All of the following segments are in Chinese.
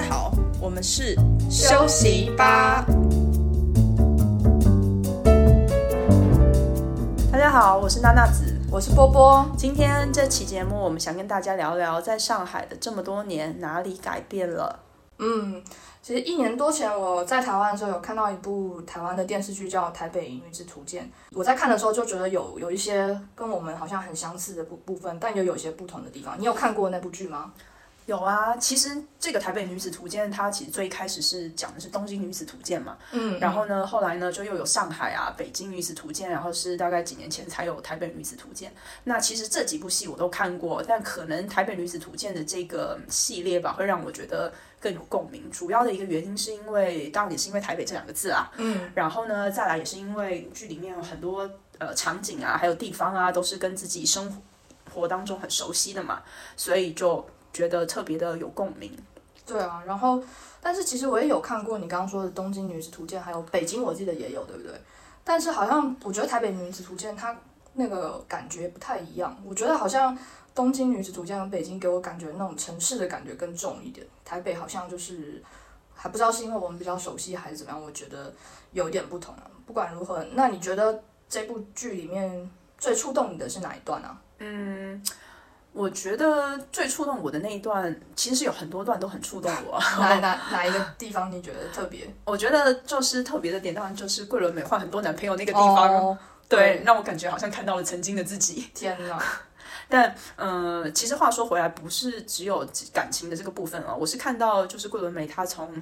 家好，我们是休息吧。大家好，我是娜娜子，我是波波。今天这期节目，我们想跟大家聊聊，在上海的这么多年，哪里改变了？嗯，其实一年多前我在台湾的时候，有看到一部台湾的电视剧叫《台北女子图鉴》。我在看的时候就觉得有有一些跟我们好像很相似的部部分，但又有一些不同的地方。你有看过那部剧吗？有啊，其实这个台北女子图鉴，它其实最开始是讲的是东京女子图鉴嘛，嗯，然后呢，后来呢就又有上海啊、北京女子图鉴，然后是大概几年前才有台北女子图鉴。那其实这几部戏我都看过，但可能台北女子图鉴的这个系列吧，会让我觉得更有共鸣。主要的一个原因是因为，当然也是因为台北这两个字啊，嗯，然后呢，再来也是因为剧里面有很多呃场景啊，还有地方啊，都是跟自己生活当中很熟悉的嘛，所以就。觉得特别的有共鸣，对啊，然后但是其实我也有看过你刚刚说的《东京女子图鉴》，还有北京，我记得也有，对不对？但是好像我觉得《台北女子图鉴》它那个感觉不太一样，我觉得好像《东京女子图鉴》和北京给我感觉那种城市的感觉更重一点，台北好像就是还不知道是因为我们比较熟悉还是怎么样，我觉得有点不同啊。不管如何，那你觉得这部剧里面最触动你的是哪一段啊？嗯。我觉得最触动我的那一段，其实是有很多段都很触动我。哪哪哪一个地方你觉得特别？我觉得就是特别的点，当然就是桂纶镁换很多男朋友那个地方，哦、对，对，让我感觉好像看到了曾经的自己。天哪！但嗯、呃，其实话说回来，不是只有感情的这个部分啊。我是看到就是桂纶镁她从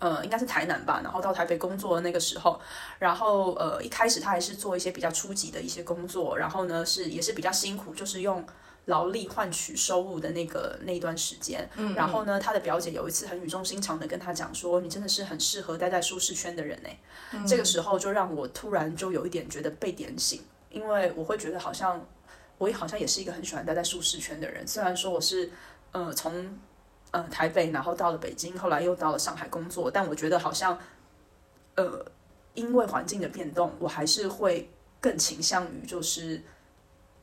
呃应该是台南吧，然后到台北工作的那个时候，然后呃一开始她还是做一些比较初级的一些工作，然后呢是也是比较辛苦，就是用。劳力换取收入的那个那一段时间，嗯，然后呢，他的表姐有一次很语重心长的跟他讲说：“你真的是很适合待在舒适圈的人呢。”嗯，这个时候就让我突然就有一点觉得被点醒，因为我会觉得好像我也好像也是一个很喜欢待在舒适圈的人。虽然说我是呃从呃台北然后到了北京，后来又到了上海工作，但我觉得好像呃因为环境的变动，我还是会更倾向于就是。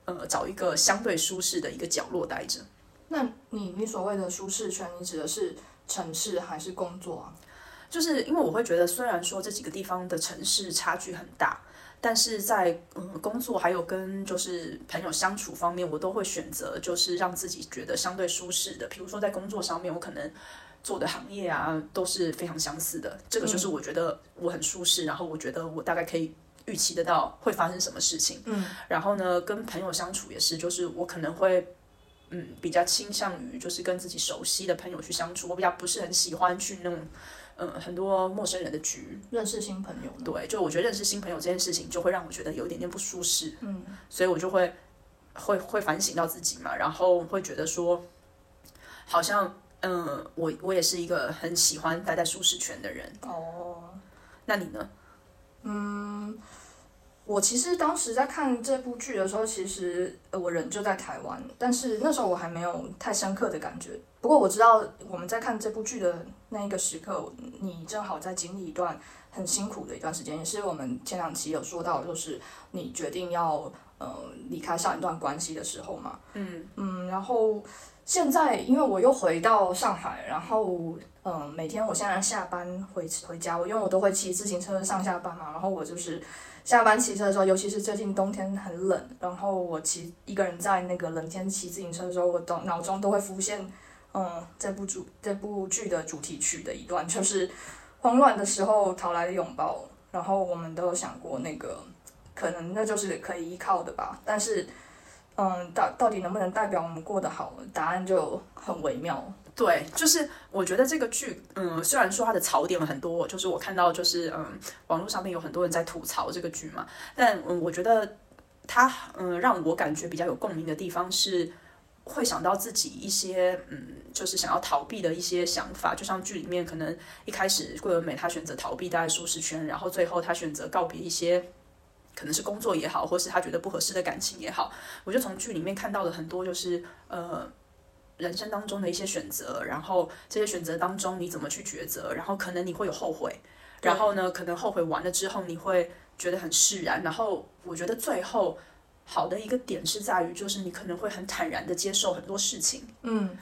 呃，找一个相对舒适的一个角落待着。那你你所谓的舒适圈，你指的是城市还是工作啊？就是因为我会觉得，虽然说这几个地方的城市差距很大，但是在嗯工作还有跟就是朋友相处方面，我都会选择就是让自己觉得相对舒适的。比如说在工作上面，我可能做的行业啊都是非常相似的，这个就是我觉得我很舒适，嗯、然后我觉得我大概可以。预期得到会发生什么事情，嗯，然后呢，跟朋友相处也是，就是我可能会，嗯，比较倾向于就是跟自己熟悉的朋友去相处，我比较不是很喜欢去那种，嗯，很多陌生人的局，认识新朋友。对，就我觉得认识新朋友这件事情就会让我觉得有一点点不舒适，嗯，所以我就会会会反省到自己嘛，然后会觉得说，好像，嗯，我我也是一个很喜欢待在舒适圈的人。哦，那你呢？嗯。我其实当时在看这部剧的时候，其实我人就在台湾，但是那时候我还没有太深刻的感觉。不过我知道我们在看这部剧的那一个时刻，你正好在经历一段很辛苦的一段时间，也是我们前两期有说到，就是你决定要呃离开上一段关系的时候嘛。嗯嗯，然后现在因为我又回到上海，然后嗯、呃、每天我现在下班回回家，我因为我都会骑自行车上下班嘛，然后我就是。下班骑车的时候，尤其是最近冬天很冷，然后我骑一个人在那个冷天骑自行车的时候，我都脑中都会浮现，嗯，这部主这部剧的主题曲的一段，就是慌乱的时候讨来的拥抱。然后我们都有想过，那个可能那就是可以依靠的吧，但是，嗯，到到底能不能代表我们过得好？答案就很微妙。对，就是我觉得这个剧，嗯，虽然说它的槽点很多，就是我看到就是嗯，网络上面有很多人在吐槽这个剧嘛，但嗯，我觉得它嗯让我感觉比较有共鸣的地方是，会想到自己一些嗯，就是想要逃避的一些想法，就像剧里面可能一开始桂纶镁她选择逃避待在舒适圈，然后最后她选择告别一些可能是工作也好，或是他觉得不合适的感情也好，我就从剧里面看到了很多就是呃。人生当中的一些选择，然后这些选择当中你怎么去抉择，然后可能你会有后悔，然后呢，可能后悔完了之后你会觉得很释然，然后我觉得最后好的一个点是在于，就是你可能会很坦然的接受很多事情。嗯，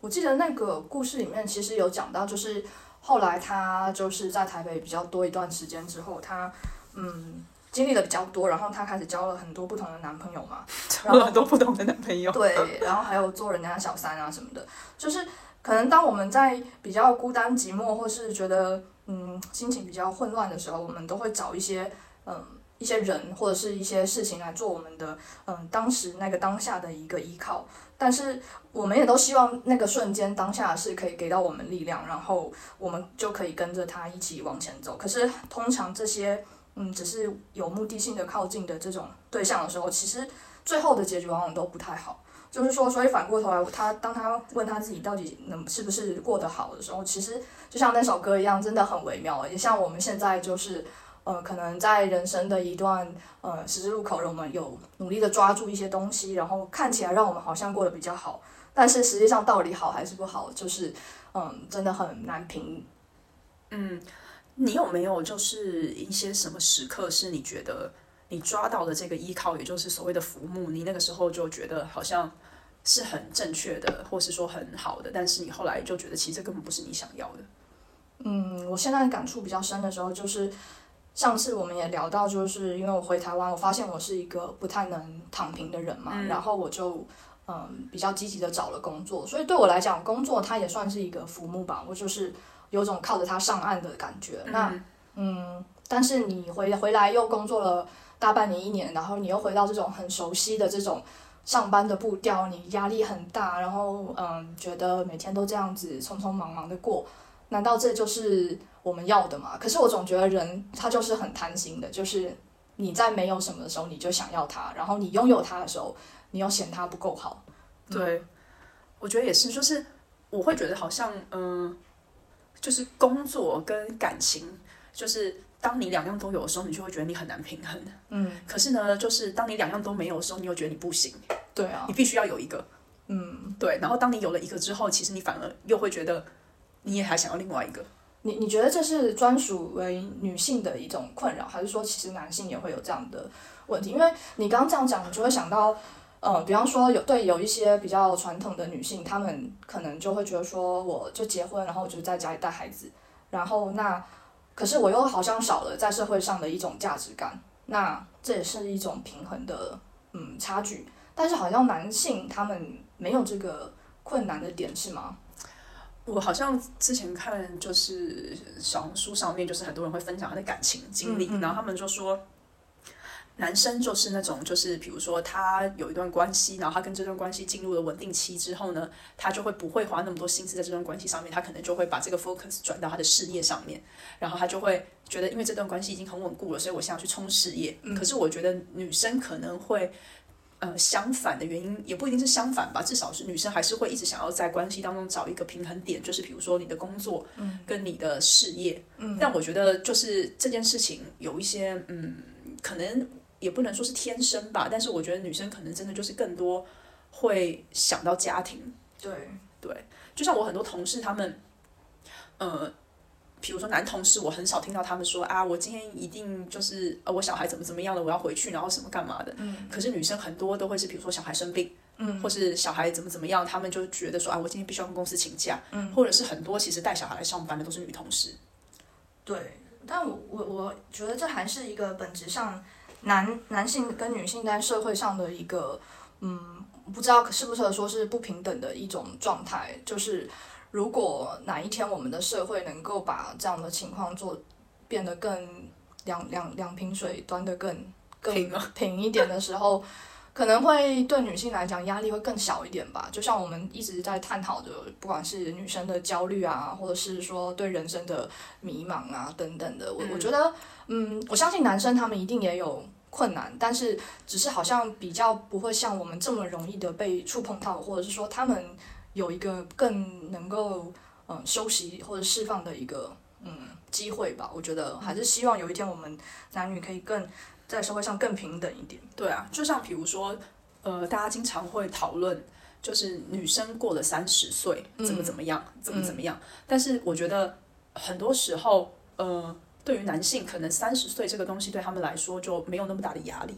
我记得那个故事里面其实有讲到，就是后来他就是在台北比较多一段时间之后，他嗯经历的比较多，然后她开始交了很多不同的男朋友嘛，交了很多不同的男朋友，对，然后还有做人家小三啊什么的，就是可能当我们在比较孤单寂寞，或是觉得嗯心情比较混乱的时候，我们都会找一些嗯一些人或者是一些事情来做我们的嗯当时那个当下的一个依靠。但是我们也都希望那个瞬间当下是可以给到我们力量，然后我们就可以跟着他一起往前走。可是通常这些嗯只是有目的性的靠近的这种对象的时候，其实最后的结局往往都不太好。就是说，所以反过头来，他当他问他自己到底能是不是过得好的时候，其实就像那首歌一样，真的很微妙。也像我们现在就是。呃，可能在人生的一段呃十字路口，我们有努力的抓住一些东西，然后看起来让我们好像过得比较好，但是实际上到底好还是不好，就是嗯，真的很难评。嗯，你有没有就是一些什么时刻是你觉得你抓到的这个依靠，也就是所谓的浮木，你那个时候就觉得好像是很正确的，或是说很好的，但是你后来就觉得其实这根本不是你想要的。嗯，我现在感触比较深的时候就是。上次我们也聊到，就是因为我回台湾，我发现我是一个不太能躺平的人嘛，嗯、然后我就嗯比较积极的找了工作，所以对我来讲，工作它也算是一个浮木吧，我就是有种靠着它上岸的感觉。嗯那嗯，但是你回回来又工作了大半年一年，然后你又回到这种很熟悉的这种上班的步调，你压力很大，然后嗯觉得每天都这样子匆匆忙忙的过，难道这就是？我们要的吗，可是我总觉得人他就是很贪心的，就是你在没有什么的时候你就想要他，然后你拥有他的时候，你又嫌他不够好。对，我觉得也是，就是我会觉得好像，嗯、呃，就是工作跟感情，就是当你两样都有的时候，你就会觉得你很难平衡。嗯，可是呢，就是当你两样都没有的时候，你又觉得你不行。对啊，你必须要有一个。嗯，对，然后当你有了一个之后，其实你反而又会觉得你也还想要另外一个。你你觉得这是专属为女性的一种困扰，还是说其实男性也会有这样的问题？因为你刚刚这样讲，你就会想到，呃，比方说有对有一些比较传统的女性，她们可能就会觉得说，我就结婚，然后我就在家里带孩子，然后那可是我又好像少了在社会上的一种价值感，那这也是一种平衡的嗯差距。但是好像男性他们没有这个困难的点，是吗？我好像之前看就是小红书上面，就是很多人会分享他的感情经历，嗯嗯、然后他们就说，男生就是那种就是比如说他有一段关系，然后他跟这段关系进入了稳定期之后呢，他就会不会花那么多心思在这段关系上面，他可能就会把这个 focus 转到他的事业上面，然后他就会觉得因为这段关系已经很稳固了，所以我想要去冲事业。嗯、可是我觉得女生可能会。呃，相反的原因也不一定是相反吧，至少是女生还是会一直想要在关系当中找一个平衡点，就是比如说你的工作，跟你的事业，嗯，但我觉得就是这件事情有一些，嗯，可能也不能说是天生吧，但是我觉得女生可能真的就是更多会想到家庭，对对，就像我很多同事他们，呃。比如说男同事，我很少听到他们说啊，我今天一定就是呃，我小孩怎么怎么样的，我要回去，然后什么干嘛的。嗯。可是女生很多都会是，比如说小孩生病，嗯，或是小孩怎么怎么样，他们就觉得说啊，我今天必须要跟公司请假，嗯，或者是很多其实带小孩来上班的都是女同事。对，但我我我觉得这还是一个本质上男男性跟女性在社会上的一个嗯，不知道适不适合说是不平等的一种状态，就是。如果哪一天我们的社会能够把这样的情况做变得更两两两瓶水端得更更平一点的时候，可能会对女性来讲压力会更小一点吧。就像我们一直在探讨的，不管是女生的焦虑啊，或者是说对人生的迷茫啊等等的，我我觉得，嗯，我相信男生他们一定也有困难，但是只是好像比较不会像我们这么容易的被触碰到，或者是说他们。有一个更能够嗯休息或者释放的一个嗯机会吧，我觉得还是希望有一天我们男女可以更在社会上更平等一点。对啊，就像比如说，呃，大家经常会讨论，就是女生过了三十岁怎么怎么样，嗯、怎么怎么样。但是我觉得很多时候，呃，对于男性，可能三十岁这个东西对他们来说就没有那么大的压力。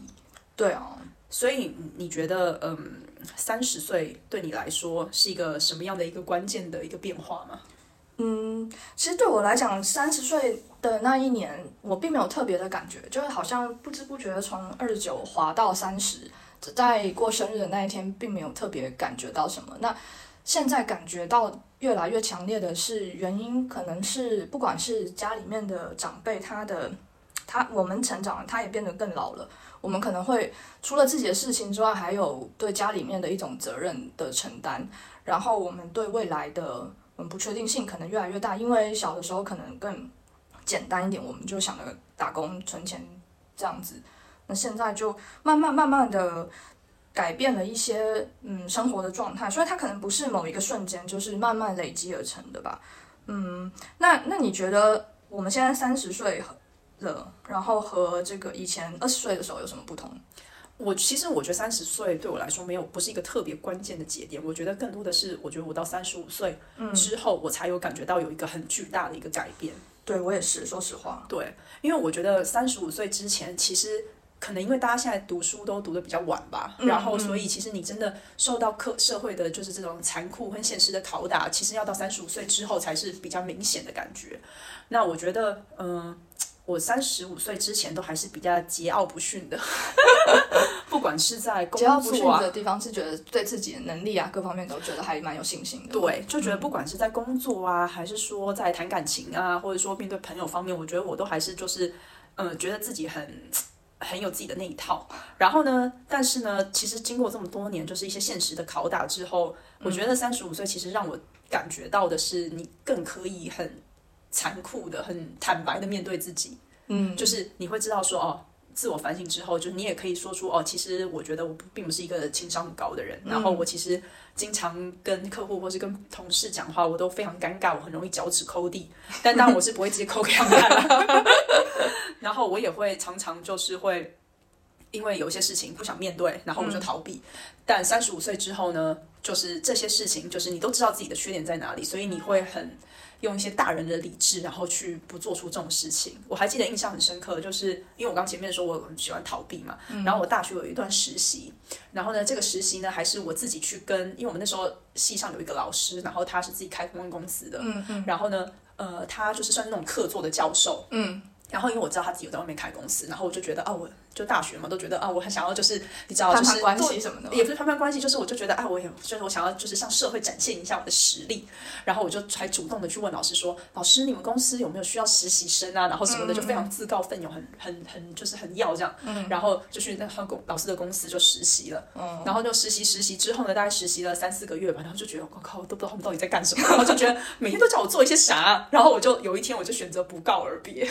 对啊，所以你觉得，嗯、呃？三十岁对你来说是一个什么样的一个关键的一个变化吗？嗯，其实对我来讲，三十岁的那一年，我并没有特别的感觉，就是好像不知不觉从二十九滑到三十，在过生日的那一天，并没有特别感觉到什么。那现在感觉到越来越强烈的是原因，可能是不管是家里面的长辈，他的他我们成长了，他也变得更老了。我们可能会除了自己的事情之外，还有对家里面的一种责任的承担，然后我们对未来的。嗯，不确定性可能越来越大，因为小的时候可能更简单一点，我们就想着打工存钱这样子。那现在就慢慢慢慢的改变了一些嗯生活的状态，所以它可能不是某一个瞬间，就是慢慢累积而成的吧。嗯，那那你觉得我们现在三十岁了，然后和这个以前二十岁的时候有什么不同？我其实我觉得三十岁对我来说没有不是一个特别关键的节点，我觉得更多的是，我觉得我到三十五岁之后，我才有感觉到有一个很巨大的一个改变。嗯、对我也是，说实话。对，因为我觉得三十五岁之前，其实可能因为大家现在读书都读的比较晚吧，嗯、然后所以其实你真的受到课社会的就是这种残酷和现实的拷打，其实要到三十五岁之后才是比较明显的感觉。那我觉得，嗯、呃。我三十五岁之前都还是比较桀骜不驯的，不管是在工作啊，桀骜不驯的地方是觉得对自己的能力啊各方面都觉得还蛮有信心的。对，就觉得不管是在工作啊，嗯、还是说在谈感情啊，或者说面对朋友方面，我觉得我都还是就是，嗯、呃，觉得自己很很有自己的那一套。然后呢，但是呢，其实经过这么多年，就是一些现实的拷打之后，我觉得三十五岁其实让我感觉到的是，你更可以很。残酷的、很坦白的面对自己，嗯，就是你会知道说哦，自我反省之后，就是你也可以说出哦，其实我觉得我并不是一个情商很高的人，嗯、然后我其实经常跟客户或是跟同事讲话，我都非常尴尬，我很容易脚趾抠地，但当然我是不会直接抠给他们看，然后我也会常常就是会因为有些事情不想面对，然后我就逃避。嗯、但三十五岁之后呢，就是这些事情，就是你都知道自己的缺点在哪里，所以你会很。用一些大人的理智，然后去不做出这种事情。我还记得印象很深刻，就是因为我刚前面说我很喜欢逃避嘛，嗯、然后我大学有一段实习，然后呢，这个实习呢还是我自己去跟，因为我们那时候系上有一个老师，然后他是自己开公关公司的，嗯嗯，然后呢，呃，他就是算是那种客座的教授，嗯，然后因为我知道他自己有在外面开公司，然后我就觉得啊我。就大学嘛，都觉得啊，我很想要，就是你知道，就是攀攀关系什么的，也不是攀攀关系，就是我就觉得啊，我也就是我想要，就是向社会展现一下我的实力，然后我就还主动的去问老师说，老师，你们公司有没有需要实习生啊？然后什么的，就非常自告奋勇，很很很就是很要这样，嗯，然后就去那他公老师的公司就实习了，嗯，然后就实习实习之后呢，大概实习了三四个月吧，然后就觉得我靠，我都不知道他们到底在干什么，然后就觉得每天都叫我做一些啥，然后我就有一天我就选择不告而别，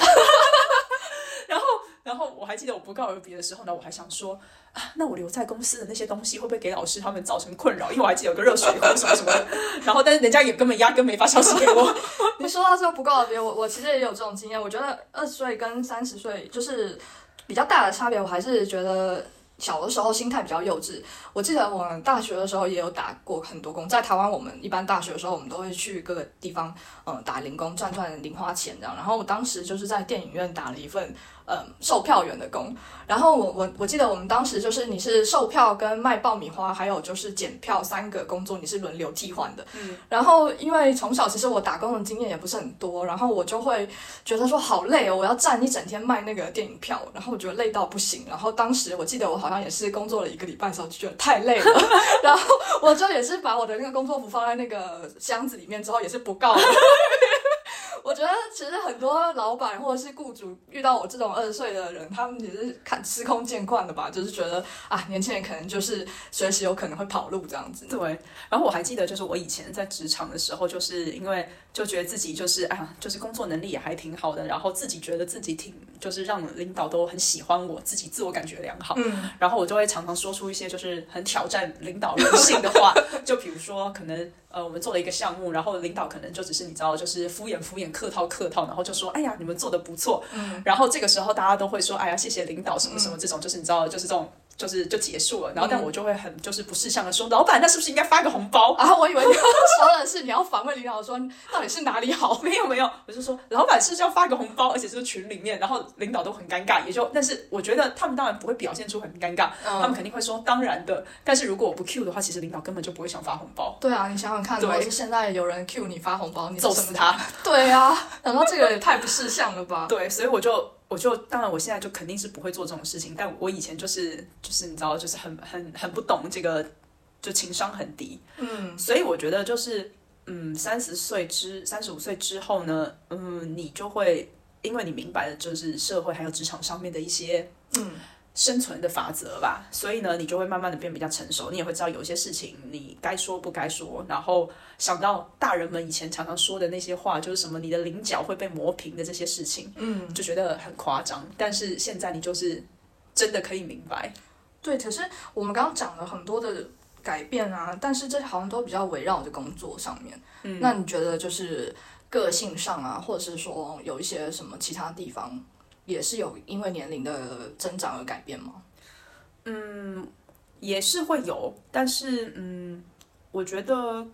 然后。我还记得我不告而别的时候呢，我还想说啊，那我留在公司的那些东西会不会给老师他们造成困扰？因为我还记得有个热水壶什么什么的。然后但是人家也根本压根没发消息给我。你说到这个不告而别，我我其实也有这种经验。我觉得二十岁跟三十岁就是比较大的差别，我还是觉得。小的时候心态比较幼稚，我记得我们大学的时候也有打过很多工，在台湾我们一般大学的时候，我们都会去各个地方，嗯，打零工赚赚零花钱这样。然后我当时就是在电影院打了一份，嗯，售票员的工。然后我我我记得我们当时就是你是售票跟卖爆米花，还有就是检票三个工作你是轮流替换的。嗯。然后因为从小其实我打工的经验也不是很多，然后我就会觉得说好累哦，我要站一整天卖那个电影票，然后我觉得累到不行。然后当时我记得我。好像也是工作了一个礼拜的时候就觉得太累了，然后我就也是把我的那个工作服放在那个箱子里面，之后也是不告。我觉得其实很多老板或者是雇主遇到我这种二十岁的人，他们也是看司空见惯的吧，就是觉得啊，年轻人可能就是随时有可能会跑路这样子。对。然后我还记得，就是我以前在职场的时候，就是因为就觉得自己就是啊，就是工作能力也还挺好的，然后自己觉得自己挺就是让领导都很喜欢我，自己自我感觉良好。嗯。然后我就会常常说出一些就是很挑战领导人性的话，就比如说可能。呃，我们做了一个项目，然后领导可能就只是你知道，就是敷衍敷衍、客套客套，然后就说，哎呀，你们做的不错。嗯。然后这个时候大家都会说，哎呀，谢谢领导什么什么这种，嗯、就是你知道，就是这种就是就结束了，然后但我就会很就是不识相的说，老板，那是不是应该发个红包？啊，我以为你 说的是你要反问领导说到底是哪里好？没有没有，我就说老板是不是要发个红包，而且是群里面，然后领导都很尴尬，也就但是我觉得他们当然不会表现出很尴尬，嗯、他们肯定会说当然的。但是如果我不 Q 的话，其实领导根本就不会想发红包。对啊，你想想看，如果是现在有人 Q 你发红包，你揍死他。对啊，难道这个也太不识相了吧？对，所以我就。我就当然，我现在就肯定是不会做这种事情，但我以前就是就是你知道，就是很很很不懂这个，就情商很低。嗯，所以我觉得就是嗯，三十岁之三十五岁之后呢，嗯，你就会因为你明白了，就是社会还有职场上面的一些嗯。生存的法则吧，所以呢，你就会慢慢的变比较成熟，你也会知道有些事情你该说不该说，然后想到大人们以前常常说的那些话，就是什么你的棱角会被磨平的这些事情，嗯，就觉得很夸张。但是现在你就是真的可以明白，对。可是我们刚刚讲了很多的改变啊，但是这好像都比较围绕着工作上面。嗯，那你觉得就是个性上啊，或者是说有一些什么其他地方？也是有因为年龄的增长而改变吗？嗯，也是会有，但是嗯，我觉得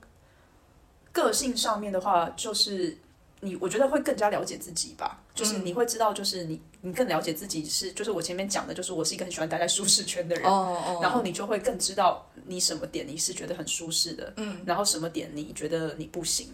个性上面的话，就是你，我觉得会更加了解自己吧。就是你会知道，就是你，你更了解自己是，就是我前面讲的，就是我是一个很喜欢待在舒适圈的人。哦哦。然后你就会更知道你什么点你是觉得很舒适的，嗯，然后什么点你觉得你不行，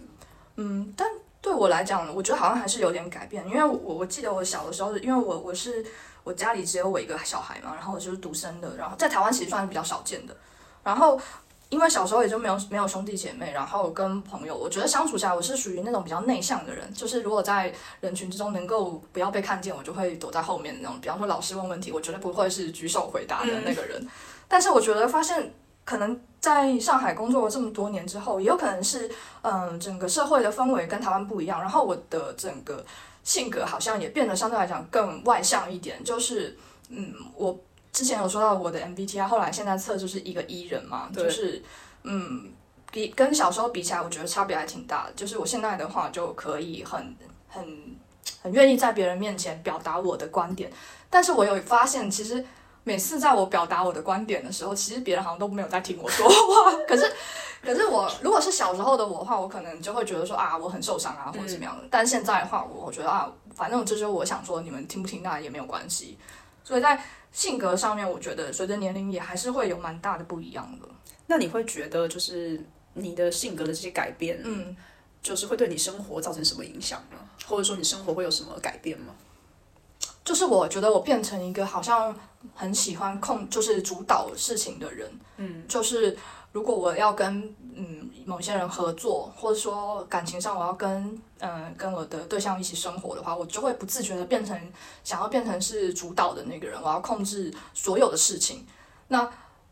嗯，但。对我来讲，我觉得好像还是有点改变，因为我我记得我小的时候，因为我我是我家里只有我一个小孩嘛，然后我就是独生的，然后在台湾其实算是比较少见的。然后因为小时候也就没有没有兄弟姐妹，然后跟朋友，我觉得相处下来我是属于那种比较内向的人，就是如果在人群之中能够不要被看见，我就会躲在后面的那种。比方说老师问问题，我绝对不会是举手回答的那个人。嗯、但是我觉得发现。可能在上海工作了这么多年之后，也有可能是，嗯，整个社会的氛围跟台湾不一样，然后我的整个性格好像也变得相对来讲更外向一点。就是，嗯，我之前有说到我的 MBTI，后来现在测就是一个 E 人嘛，就是，嗯，比跟小时候比起来，我觉得差别还挺大的。就是我现在的话，就可以很很很愿意在别人面前表达我的观点，但是我有发现，其实。每次在我表达我的观点的时候，其实别人好像都没有在听我说话。可是，可是我如果是小时候的我的话，我可能就会觉得说啊，我很受伤啊，或者怎么样的。嗯、但现在的话，我我觉得啊，反正这就是我想说，你们听不听那也没有关系。所以在性格上面，我觉得随着年龄也还是会有蛮大的不一样的。那你会觉得就是你的性格的这些改变，嗯，就是会对你生活造成什么影响吗？或者说你生活会有什么改变吗？就是我觉得我变成一个好像很喜欢控，就是主导事情的人。嗯，就是如果我要跟嗯某些人合作，或者说感情上我要跟嗯、呃、跟我的对象一起生活的话，我就会不自觉的变成想要变成是主导的那个人，我要控制所有的事情。那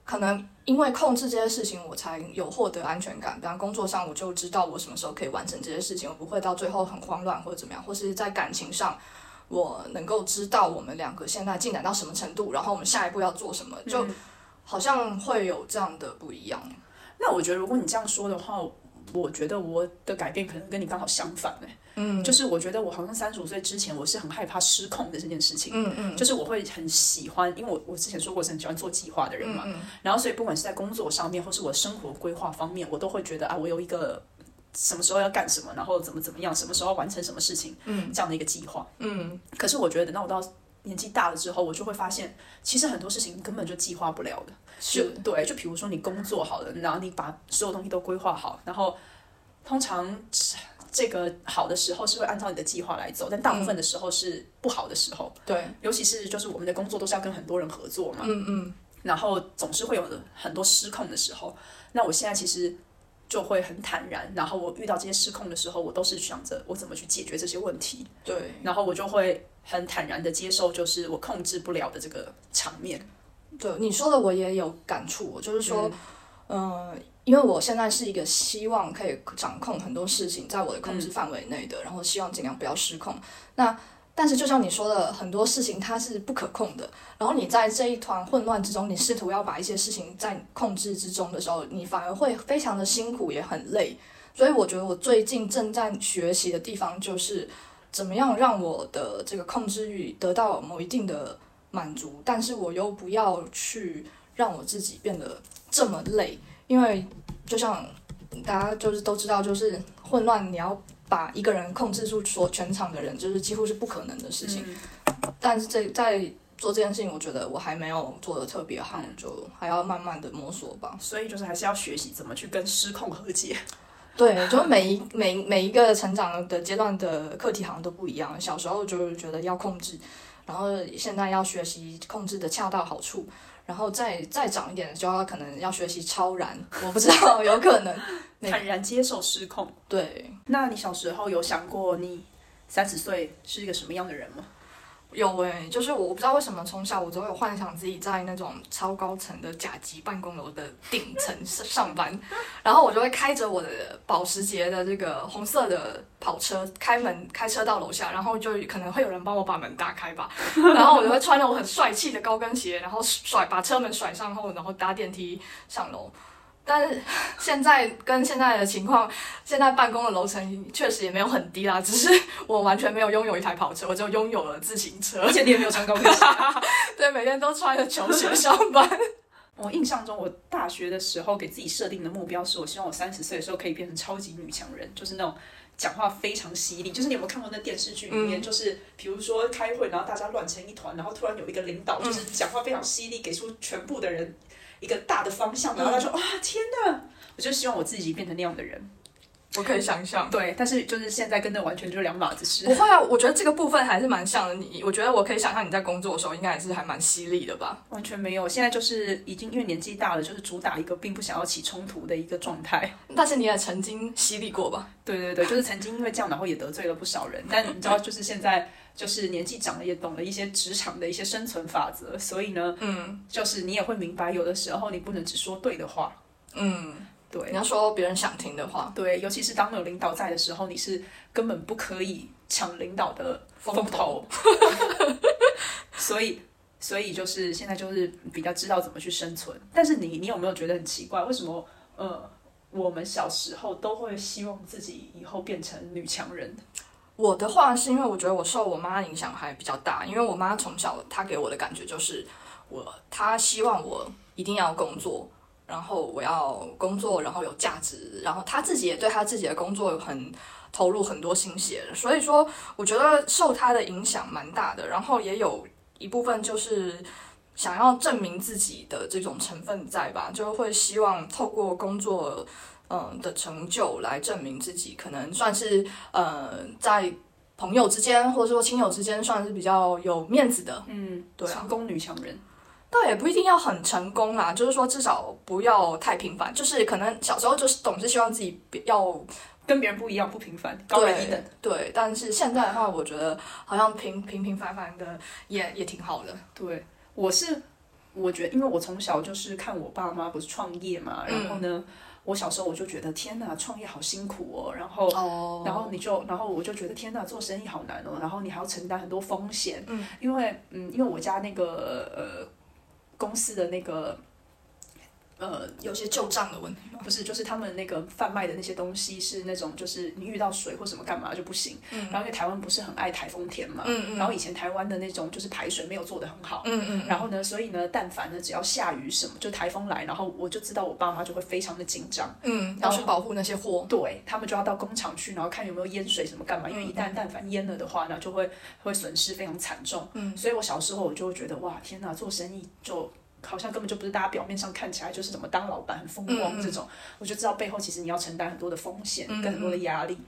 可能因为控制这些事情，我才有获得安全感。比方工作上，我就知道我什么时候可以完成这些事情，我不会到最后很慌乱或者怎么样，或是在感情上。我能够知道我们两个现在进展到什么程度，然后我们下一步要做什么，就好像会有这样的不一样。嗯。那我觉得，如果你这样说的话，我觉得我的改变可能跟你刚好相反哎。嗯，就是我觉得我好像三十五岁之前，我是很害怕失控的这件事情。嗯嗯，就是我会很喜欢，因为我我之前说过是很喜欢做计划的人嘛。嗯嗯。然后，所以不管是在工作上面，或是我生活规划方面，我都会觉得啊，我有一个。什么时候要干什么，然后怎么怎么样，什么时候要完成什么事情，嗯，这样的一个计划，嗯。可是我觉得等到我到年纪大了之后，我就会发现，其实很多事情根本就计划不了的。是，对，就比如说你工作好了，然后你把所有东西都规划好，然后通常这个好的时候是会按照你的计划来走，但大部分的时候是不好的时候。对，尤其是就是我们的工作都是要跟很多人合作嘛，嗯嗯，然后总是会有很多失控的时候。那我现在其实。就会很坦然，然后我遇到这些失控的时候，我都是想着我怎么去解决这些问题。对，然后我就会很坦然的接受，就是我控制不了的这个场面。对，你说的我也有感触，就是说，嗯、呃，因为我现在是一个希望可以掌控很多事情在我的控制范围内的，嗯、然后希望尽量不要失控。那但是，就像你说的，很多事情它是不可控的。然后你在这一团混乱之中，你试图要把一些事情在控制之中的时候，你反而会非常的辛苦，也很累。所以，我觉得我最近正在学习的地方，就是怎么样让我的这个控制欲得到某一定的满足，但是我又不要去让我自己变得这么累，因为就像大家就是都知道，就是混乱，你要把一个人控制住所全场的人，就是几乎是不可能的事情。嗯、但是这在做这件事情，我觉得我还没有做的特别好，嗯、就还要慢慢的摸索吧。所以就是还是要学习怎么去跟失控和解。对，就每一每每一个成长的阶段的课题好像都不一样。小时候就是觉得要控制，然后现在要学习控制的恰到好处，然后再再长一点就要可能要学习超然。我不知道，有可能 坦然接受失控。对，那你小时候有想过你三十岁是一个什么样的人吗？有诶、欸，就是我不知道为什么从小我都有幻想自己在那种超高层的甲级办公楼的顶层 上班，然后我就会开着我的保时捷的这个红色的跑车，开门开车到楼下，然后就可能会有人帮我把门打开吧，然后我就会穿着我很帅气的高跟鞋，然后甩把车门甩上后，然后搭电梯上楼。但是现在跟现在的情况，现在办公的楼层确实也没有很低啦，只是我完全没有拥有一台跑车，我就拥有了自行车，而且你也没有穿高跟鞋，对，每天都穿着球鞋上班。我印象中，我大学的时候给自己设定的目标是，我希望我三十岁的时候可以变成超级女强人，就是那种讲话非常犀利。就是你有没有看过那电视剧里面，嗯、就是比如说开会，然后大家乱成一团，然后突然有一个领导，就是讲话非常犀利，给出全部的人。一个大的方向，然后他说：“哇、嗯，天哪！”我就希望我自己变成那样的人。我可以想象，对，但是就是现在跟那完全就是两码子事。不会啊，我觉得这个部分还是蛮像的。你，我觉得我可以想象你在工作的时候，应该还是还蛮犀利的吧？完全没有，现在就是已经因为年纪大了，就是主打一个并不想要起冲突的一个状态。但是你也曾经犀利过吧？对对对，就是曾经因为这样，然后也得罪了不少人。但你知道，就是现在。就是年纪长了，也懂了一些职场的一些生存法则，所以呢，嗯，就是你也会明白，有的时候你不能只说对的话，嗯，对，你要说别人想听的话，对，尤其是当有领导在的时候，你是根本不可以抢领导的风头，风 头所以，所以就是现在就是比较知道怎么去生存。但是你，你有没有觉得很奇怪，为什么，呃，我们小时候都会希望自己以后变成女强人？我的话是因为我觉得我受我妈影响还比较大，因为我妈从小她给我的感觉就是我，她希望我一定要工作，然后我要工作，然后有价值，然后她自己也对她自己的工作很投入很多心血，所以说我觉得受她的影响蛮大的，然后也有一部分就是想要证明自己的这种成分在吧，就会希望透过工作。嗯的成就来证明自己，可能算是呃在朋友之间或者说亲友之间算是比较有面子的。嗯，对啊，成功女强人，倒也不一定要很成功啦，就是说至少不要太平凡。就是可能小时候就是总是希望自己要跟别人不一样，不平凡，高人一等。对，但是现在的话，我觉得好像平平平凡凡的也也挺好的。对，我是我觉得，因为我从小就是看我爸妈不是创业嘛，然后呢。嗯我小时候我就觉得天哪，创业好辛苦哦，然后，oh. 然后你就，然后我就觉得天哪，做生意好难哦，然后你还要承担很多风险，嗯，因为，嗯，因为我家那个呃公司的那个。呃，有些旧账的问题吗？不是，就是他们那个贩卖的那些东西是那种，就是你遇到水或什么干嘛就不行。嗯。然后因为台湾不是很爱台风天嘛。嗯嗯。然后以前台湾的那种就是排水没有做得很好。嗯嗯。然后呢，所以呢，但凡呢只要下雨什么，就台风来，然后我就知道我爸妈就会非常的紧张。嗯。要去保护那些货。对，他们就要到工厂去，然后看有没有淹水什么干嘛，因为一旦但凡淹了的话呢，就会会损失非常惨重。嗯。所以我小时候我就会觉得哇，天哪，做生意就。好像根本就不是大家表面上看起来就是怎么当老板很风光这种，我就知道背后其实你要承担很多的风险跟很多的压力，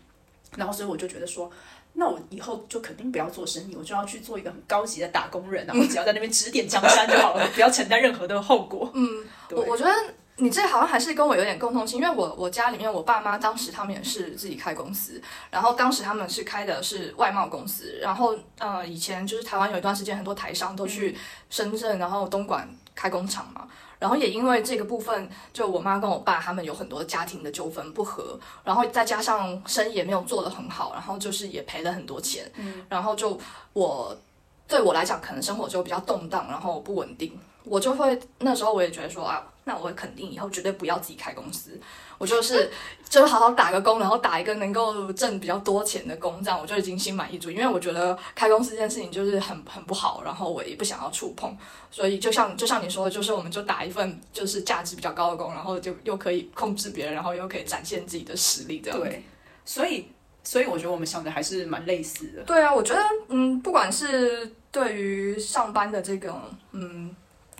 然后所以我就觉得说，那我以后就肯定不要做生意，我就要去做一个很高级的打工人，然后只要在那边指点江山就好了，不要承担任何的后果。嗯，我我觉得你这好像还是跟我有点共通性，因为我我家里面我爸妈当时他们也是自己开公司，然后当时他们是开的是外贸公司，然后呃以前就是台湾有一段时间很多台商都去深圳，然后东莞。开工厂嘛，然后也因为这个部分，就我妈跟我爸他们有很多家庭的纠纷不和，然后再加上生意也没有做得很好，然后就是也赔了很多钱，嗯，然后就我对我来讲，可能生活就比较动荡，然后不稳定。我就会那时候我也觉得说啊，那我肯定以后绝对不要自己开公司，我就是就是好好打个工，然后打一个能够挣比较多钱的工，这样我就已经心满意足。因为我觉得开公司这件事情就是很很不好，然后我也不想要触碰，所以就像就像你说的，就是我们就打一份就是价值比较高的工，然后就又可以控制别人，然后又可以展现自己的实力，这样。对，所以所以我觉得我们想的还是蛮类似的。对啊，我觉得嗯，不管是对于上班的这个嗯。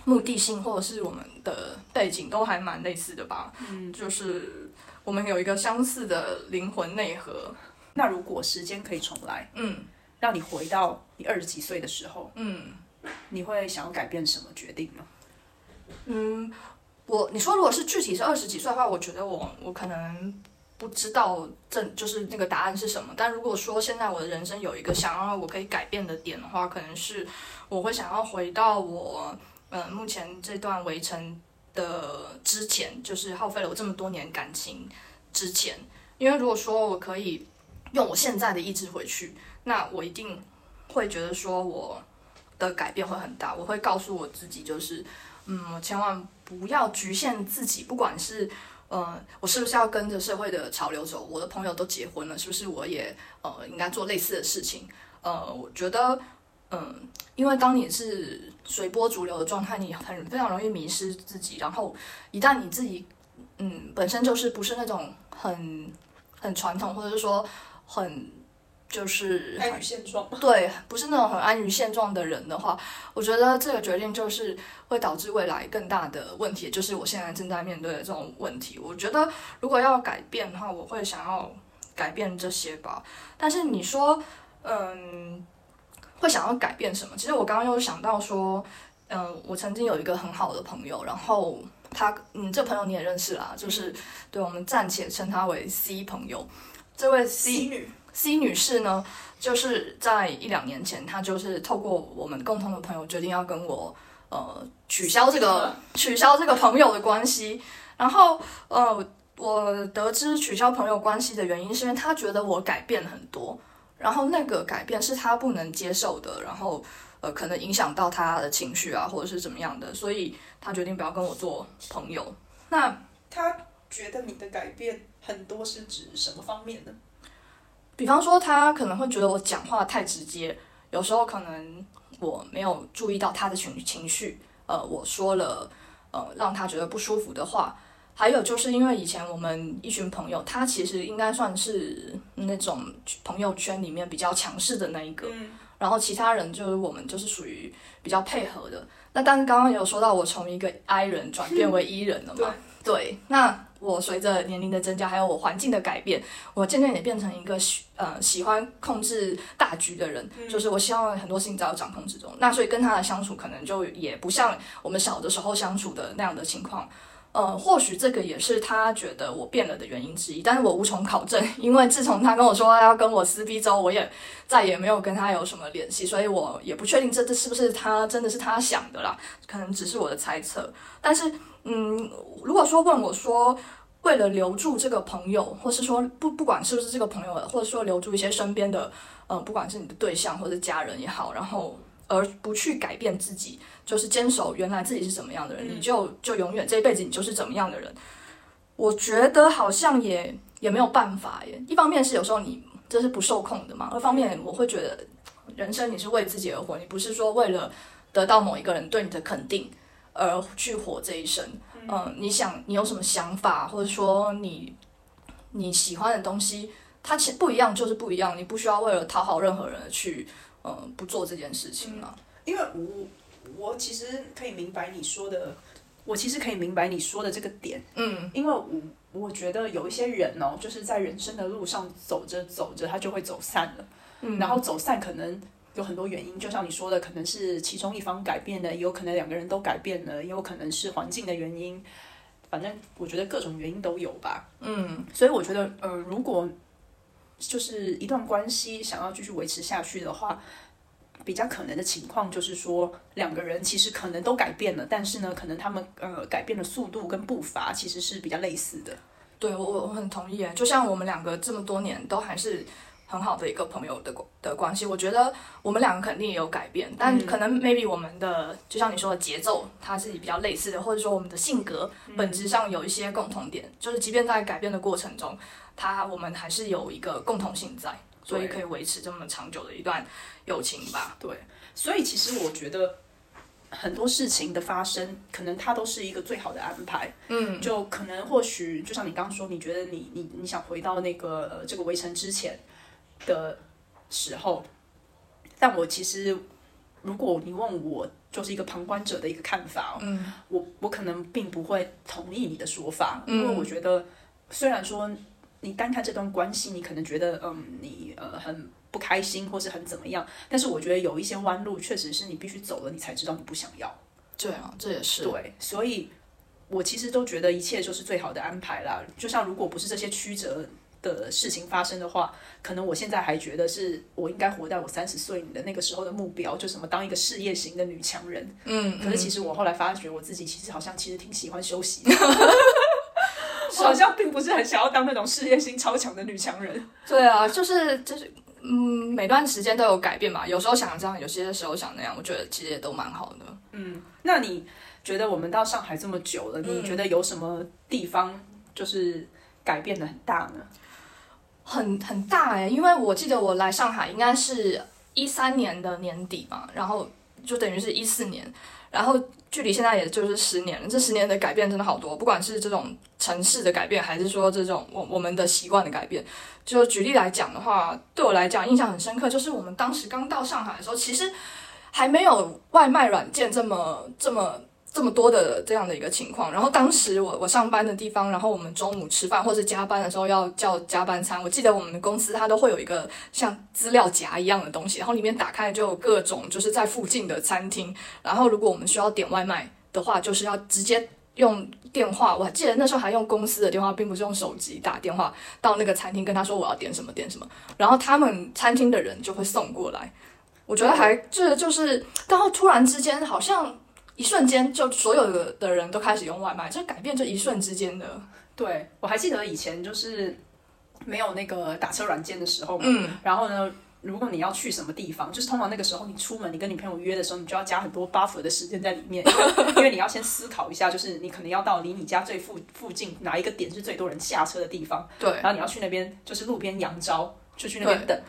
目的性或者是我们的背景都还蛮类似的吧，嗯，就是我们有一个相似的灵魂内核。那如果时间可以重来，嗯，让你回到你二十几岁的时候，嗯，你会想要改变什么决定呢？嗯，我你说如果是具体是二十几岁的话，我觉得我我可能不知道正就是那个答案是什么。但如果说现在我的人生有一个想要我可以改变的点的话，可能是我会想要回到我。嗯，目前这段围城的之前，就是耗费了我这么多年感情之前，因为如果说我可以用我现在的意志回去，那我一定会觉得说我的改变会很大。我会告诉我自己，就是嗯，千万不要局限自己，不管是呃，我是不是要跟着社会的潮流走，我的朋友都结婚了，是不是我也呃应该做类似的事情？呃，我觉得。嗯，因为当你是随波逐流的状态，你很非常容易迷失自己。然后一旦你自己，嗯，本身就是不是那种很很传统，或者是说很就是安于现状，对，不是那种很安于现状的人的话，我觉得这个决定就是会导致未来更大的问题，就是我现在正在面对的这种问题。我觉得如果要改变的话，我会想要改变这些吧。但是你说，嗯。会想要改变什么？其实我刚刚又想到说，嗯，我曾经有一个很好的朋友，然后他，嗯，这朋友你也认识啦，就是对，我们暂且称他为 C 朋友。这位 C, C 女 C 女士呢，就是在一两年前，她就是透过我们共同的朋友决定要跟我呃取消这个取消这个朋友的关系。然后呃，我得知取消朋友关系的原因，是因为她觉得我改变很多。然后那个改变是他不能接受的，然后呃，可能影响到他的情绪啊，或者是怎么样的，所以他决定不要跟我做朋友。那他觉得你的改变很多是指什么方面呢？比方说，他可能会觉得我讲话太直接，有时候可能我没有注意到他的情情绪，呃，我说了呃让他觉得不舒服的话。还有就是因为以前我们一群朋友，他其实应该算是那种朋友圈里面比较强势的那一个，嗯、然后其他人就是我们就是属于比较配合的。那但刚刚有说到我从一个 I 人转变为 E 人了嘛？嗯、对，对。那我随着年龄的增加，还有我环境的改变，我渐渐也变成一个喜呃喜欢控制大局的人，嗯、就是我希望很多事情在我掌控之中。那所以跟他的相处可能就也不像我们小的时候相处的那样的情况。呃，或许这个也是他觉得我变了的原因之一，但是我无从考证，因为自从他跟我说要跟我撕逼之后，我也再也没有跟他有什么联系，所以我也不确定这这是不是他真的是他想的啦，可能只是我的猜测。但是，嗯，如果说问我说，为了留住这个朋友，或是说不不管是不是这个朋友，或者说留住一些身边的，呃，不管是你的对象或者家人也好，然后。而不去改变自己，就是坚守原来自己是怎么样的人，嗯、你就就永远这一辈子你就是怎么样的人。我觉得好像也也没有办法耶。一方面是有时候你这是不受控的嘛，二方面我会觉得人生你是为自己而活，你不是说为了得到某一个人对你的肯定而去活这一生。嗯、呃，你想你有什么想法，或者说你你喜欢的东西，它其实不一样就是不一样，你不需要为了讨好任何人而去。嗯，不做这件事情了，因为我我其实可以明白你说的，我其实可以明白你说的这个点，嗯，因为我我觉得有一些人哦，就是在人生的路上走着走着，他就会走散了，嗯，然后走散可能有很多原因，就像你说的，可能是其中一方改变了，也有可能两个人都改变了，也有可能是环境的原因，反正我觉得各种原因都有吧，嗯，所以我觉得，呃，如果。就是一段关系想要继续维持下去的话，比较可能的情况就是说，两个人其实可能都改变了，但是呢，可能他们呃改变的速度跟步伐其实是比较类似的。对，我我很同意。就像我们两个这么多年都还是很好的一个朋友的的关系。我觉得我们两个肯定也有改变，但可能 maybe 我们的就像你说的节奏，它是比较类似的，或者说我们的性格本质上有一些共同点，就是即便在改变的过程中，它我们还是有一个共同性在，所以可以维持这么长久的一段友情吧。对，所以其实我觉得。很多事情的发生，可能它都是一个最好的安排。嗯，就可能或许，就像你刚刚说，你觉得你你你想回到那个、呃、这个围城之前的时候，但我其实，如果你问我，就是一个旁观者的一个看法，嗯，我我可能并不会同意你的说法，嗯，因为我觉得，虽然说你单看这段关系，你可能觉得，嗯，你呃很。不开心或是很怎么样，但是我觉得有一些弯路确实是你必须走了，你才知道你不想要。对啊，这也是对，所以我其实都觉得一切就是最好的安排啦。就像如果不是这些曲折的事情发生的话，可能我现在还觉得是我应该活在我三十岁的那个时候的目标，就什么当一个事业型的女强人。嗯，可是其实我后来发觉我自己其实好像其实挺喜欢休息的。我 好像并不是很想要当那种事业心超强的女强人。对啊，就是就是。嗯，每段时间都有改变嘛，有时候想这样，有些时候想那样，我觉得其实也都蛮好的。嗯，那你觉得我们到上海这么久了，嗯，你觉得有什么地方就是改变的很大呢？很很大哎，因为我记得我来上海应该是一三年的年底嘛，然后就等于是一四年。然后距离现在也就是十年，这十年的改变真的好多，不管是这种城市的改变，还是说这种我我们的习惯的改变。就举例来讲的话，对我来讲印象很深刻，就是我们当时刚到上海的时候，其实还没有外卖软件这么这么。这么多的这样的一个情况，然后当时我我上班的地方，然后我们中午吃饭或是加班的时候要叫加班餐，我记得我们公司它都会有一个像资料夹一样的东西，然后里面打开就有各种就是在附近的餐厅，然后如果我们需要点外卖的话，就是要直接用电话，我还记得那时候还用公司的电话，并不是用手机打电话到那个餐厅跟他说我要点什么点什么，然后他们餐厅的人就会送过来，我觉得还这就是，然后突然之间好像。一瞬间，就所有的的人都开始用外卖，就改变这一瞬之间的。对，我还记得以前就是没有那个打车软件的时候嘛，嗯，然后呢，如果你要去什么地方，就是通常那个时候你出门，你跟你朋友约的时候，你就要加很多 buffer 的时间在里面，因为 你要先思考一下，就是你可能要到离你家最附附近哪一个点是最多人下车的地方，对，然后你要去那边，就是路边扬招，就去那边等。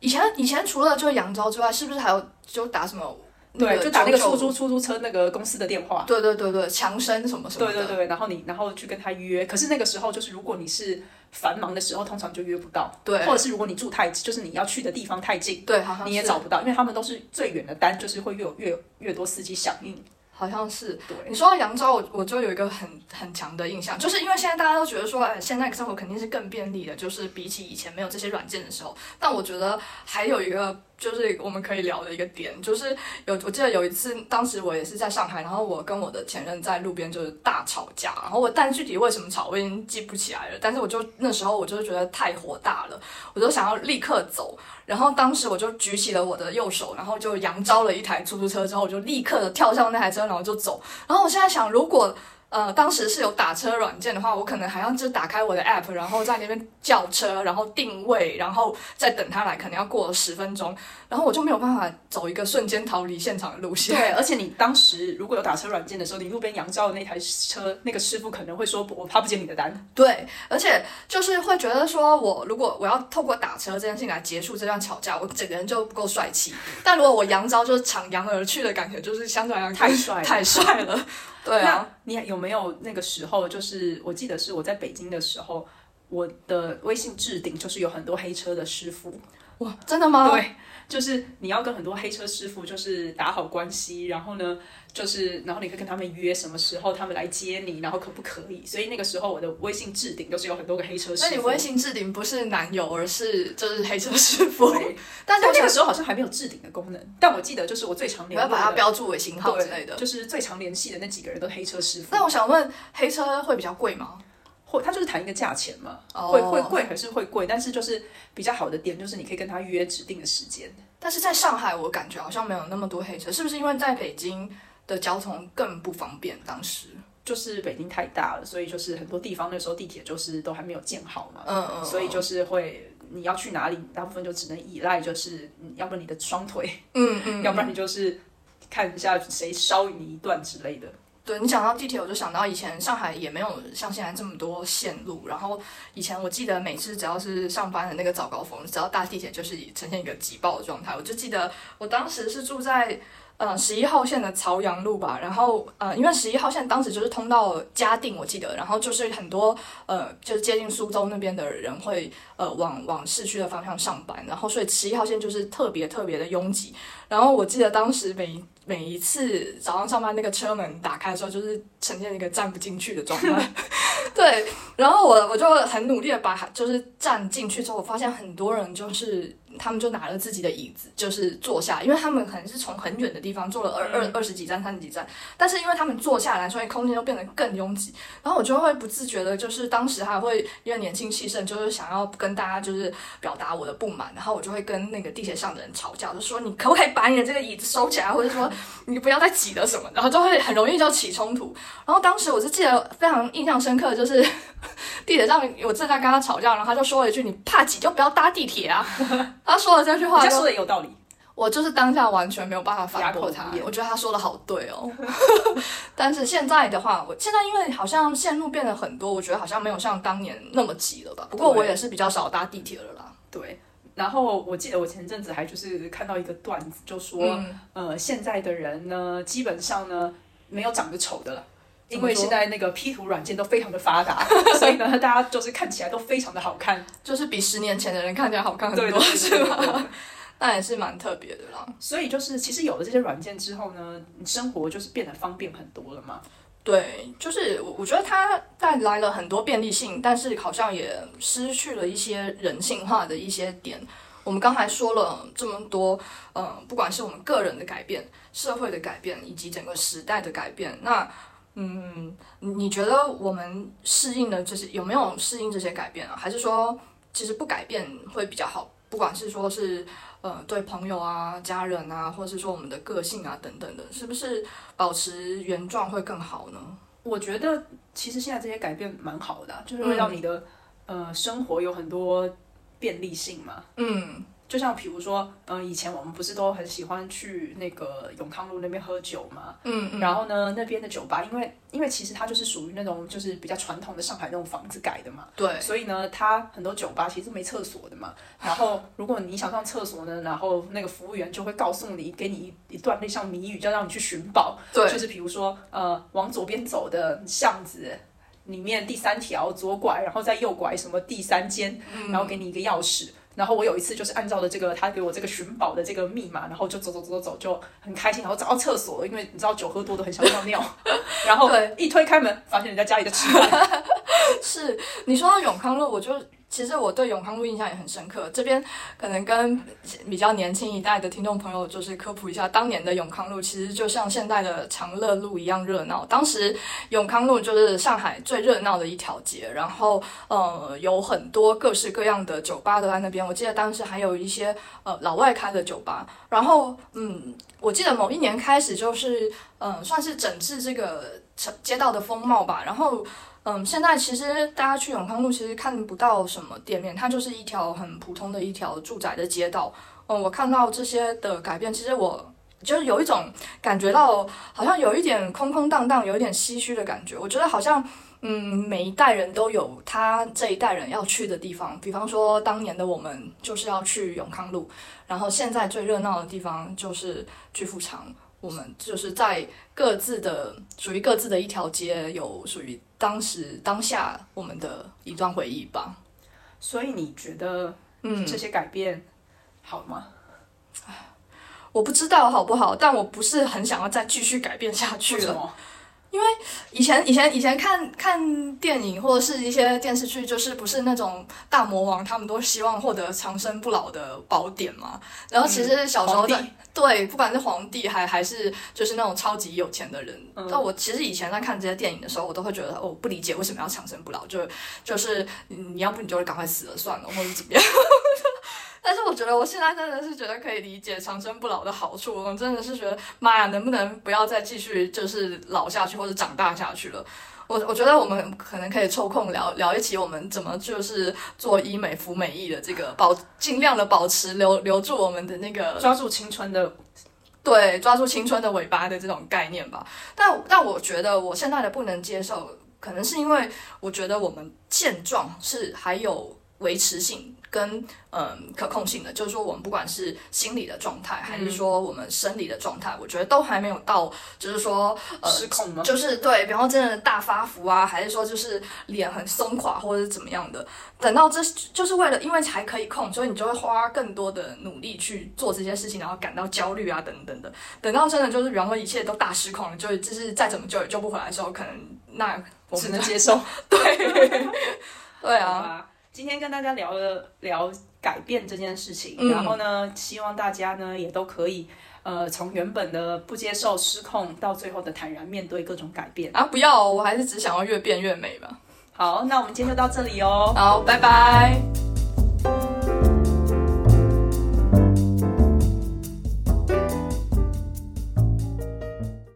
以前以前除了就是杨招之外，是不是还有就打什么？对，就打那个出租出租车那个公司的电话。对对对对，强生什么什么。对对对，然后你然后去跟他约，可是那个时候就是如果你是繁忙的时候，通常就约不到。对。或者是如果你住太，就是你要去的地方太近，对，好像你也找不到，因为他们都是最远的单，就是会越有越越多司机响应。好像是。对。你说到扬州，我我就有一个很很强的印象，就是因为现在大家都觉得说，哎，现在生活肯定是更便利的，就是比起以前没有这些软件的时候，但我觉得还有一个。就是我们可以聊的一个点，就是有我记得有一次，当时我也是在上海，然后我跟我的前任在路边就是大吵架，然后我但具体为什么吵我已经记不起来了，但是我就那时候我就觉得太火大了，我就想要立刻走，然后当时我就举起了我的右手，然后就扬招了一台出租车，之后我就立刻的跳上那台车，然后就走，然后我现在想如果。呃，当时是有打车软件的话，我可能还要就打开我的 app，然后在那边叫车，然后定位，然后再等他来，可能要过了十分钟，然后我就没有办法走一个瞬间逃离现场的路线。对，而且你当时如果有打车软件的时候，你路边扬招的那台车，那个师傅可能会说我怕不接你的单。对，而且就是会觉得说我如果我要透过打车这件事情来结束这段吵架，我整个人就不够帅气。但如果我扬招就是抢扬而去的感觉，就是相对来讲太帅太帅了。对啊，你有没有那个时候？就是我记得是我在北京的时候，我的微信置顶就是有很多黑车的师傅。哇，真的吗？对，就是你要跟很多黑车师傅就是打好关系，然后呢，就是然后你可以跟他们约什么时候他们来接你，然后可不可以？所以那个时候我的微信置顶都是有很多个黑车师傅。那你微信置顶不是男友，而是就是黑车师傅？但是那个时候好像还没有置顶的功能。但我记得就是我最常联系，我要把它标注为型号之类的，就是最常联系的那几个人都黑车师傅。那我想问，黑车会比较贵吗？会，他就是谈一个价钱嘛，oh. 会会贵还是会贵，但是就是比较好的点就是你可以跟他约指定的时间。但是在上海，我感觉好像没有那么多黑车，是不是因为在北京的交通更不方便？当时就是北京太大了，所以就是很多地方那时候地铁就是都还没有建好嘛，嗯嗯，所以就是会你要去哪里，大部分就只能依赖，就是要不然你的双腿，嗯嗯，要不然你就是看一下谁捎你一段之类的。对，你讲到地铁，我就想到以前上海也没有像现在这么多线路。然后以前我记得每次只要是上班的那个早高峰，只要搭地铁就是呈现一个挤爆的状态。我就记得我当时是住在呃十一号线的朝阳路吧，然后呃因为十一号线当时就是通到嘉定，我记得，然后就是很多呃就是接近苏州那边的人会呃往往市区的方向上班，然后所以十一号线就是特别特别的拥挤。然后我记得当时每每一次早上上班那个车门打开的时候，就是呈现一个站不进去的状态。对，然后我我就很努力的把就是站进去之后，我发现很多人就是。他们就拿了自己的椅子，就是坐下，因为他们可能是从很远的地方坐了二二二十几站、三十几站，但是因为他们坐下来，所以空间就变得更拥挤。然后我就会不自觉的，就是当时还会因为年轻气盛，就是想要跟大家就是表达我的不满，然后我就会跟那个地铁上的人吵架，就说你可不可以把你的这个椅子收起来，或者说你不要再挤了什么，然后就会很容易就起冲突。然后当时我是记得非常印象深刻，就是地铁上我正在跟他吵架，然后他就说了一句：“你怕挤就不要搭地铁啊。” 他说了这句话，他说的有道理。我就是当下完全没有办法反驳他。我觉得他说的好对哦。但是现在的话，我现在因为好像线路变得很多，我觉得好像没有像当年那么挤了吧。不过我也是比较少搭地铁了啦。对。然后我记得我前阵子还就是看到一个段子，就说、嗯、呃，现在的人呢，基本上呢没有长得丑的了。因为现在那个 P 图软件都非常的发达，所以呢，大家就是看起来都非常的好看，就是比十年前的人看起来好看很多，是吧？那也是蛮特别的啦。所以就是，其实有了这些软件之后呢，你生活就是变得方便很多了嘛。对，就是我我觉得它带来了很多便利性，但是好像也失去了一些人性化的一些点。我们刚才说了这么多，嗯，不管是我们个人的改变、社会的改变，以及整个时代的改变，那。嗯，你觉得我们适应的这些有没有适应这些改变啊？还是说其实不改变会比较好？不管是说是呃对朋友啊、家人啊，或者是说我们的个性啊等等的，是不是保持原状会更好呢？我觉得其实现在这些改变蛮好的啊，就是会让你的呃生活有很多便利性嘛。嗯。就像比如说，嗯，以前我们不是都很喜欢去那个永康路那边喝酒嘛，嗯，嗯，然后呢，那边的酒吧，因为因为其实它就是属于那种就是比较传统的上海那种房子改的嘛，对，所以呢，它很多酒吧其实没厕所的嘛。然后如果你想上厕所呢，然后那个服务员就会告诉你，给你一段那像谜语，就让你去寻宝，对，就是比如说，呃，往左边走的巷子里面第三条左拐，然后再右拐什么第三间，然后给你一个钥匙。然后我有一次就是按照的这个他给我这个寻宝的这个密码，然后就走走走走走，就很开心，然后找到厕所了，因为你知道酒喝多都很想尿尿，然后一推开门，发现人家家里的吃饭。是你说到永康路，我就。其实我对永康路印象也很深刻，这边可能跟比较年轻一代的听众朋友就是科普一下，当年的永康路其实就像现在的长乐路一样热闹。当时永康路就是上海最热闹的一条街，然后呃有很多各式各样的酒吧都在那边。我记得当时还有一些呃老外开的酒吧，然后嗯，我记得某一年开始就是嗯、算是整治这个城街道的风貌吧，然后。嗯，现在其实大家去永康路其实看不到什么店面，它就是一条很普通的一条住宅的街道。嗯，我看到这些的改变，其实我就是有一种感觉到，好像有一点空空荡荡，有一点唏嘘的感觉。我觉得好像，嗯，每一代人都有他这一代人要去的地方。比方说，当年的我们就是要去永康路，然后现在最热闹的地方就是巨富长。我们就是在各自的属于各自的一条街，有属于当时当下我们的一段回忆吧。所以你觉得，嗯，这些改变好吗？嗯，我不知道好不好，但我不是很想要再继续改变下去了。因为以前以前以前看看电影或者是一些电视剧，就是不是那种大魔王，他们都希望获得长生不老的宝典嘛。然后其实小时候在、嗯、对，不管是皇帝还还是就是那种超级有钱的人，那、嗯、我其实以前在看这些电影的时候，我都会觉得我不理解为什么要长生不老，就就是你要不你就赶快死了算了，或者怎么样。但是我觉得我现在真的是觉得可以理解长生不老的好处，我真的是觉得妈呀，能不能不要再继续就是老下去或者长大下去了？我我觉得我们可能可以抽空聊聊一起，我们怎么就是做医美、服美役的这个保，尽量的保持留留住我们的那个抓住青春的，对，抓住青春的尾巴的这种概念吧。但但我觉得我现在的不能接受，可能是因为我觉得我们现状是还有维持性。跟嗯可控性的，就是说我们不管是心理的状态，还是说我们生理的状态，嗯、我觉得都还没有到，就是说呃失控吗？就是对，比方说真的大发福啊，还是说就是脸很松垮或者是怎么样的，等到这就是为了因为才可以控，所以你就会花更多的努力去做这些事情，然后感到焦虑啊等等的。等到真的就是比方说一切都大失控了，就就是再怎么救也救不回来的时候，可能那我们只能接受。对，对啊。今天跟大家聊了聊改变这件事情，嗯、然后呢，希望大家呢也都可以，呃，从原本的不接受失控，到最后的坦然面对各种改变啊！不要，我还是只想要越变越美吧。好，那我们今天就到这里哦。好，拜拜。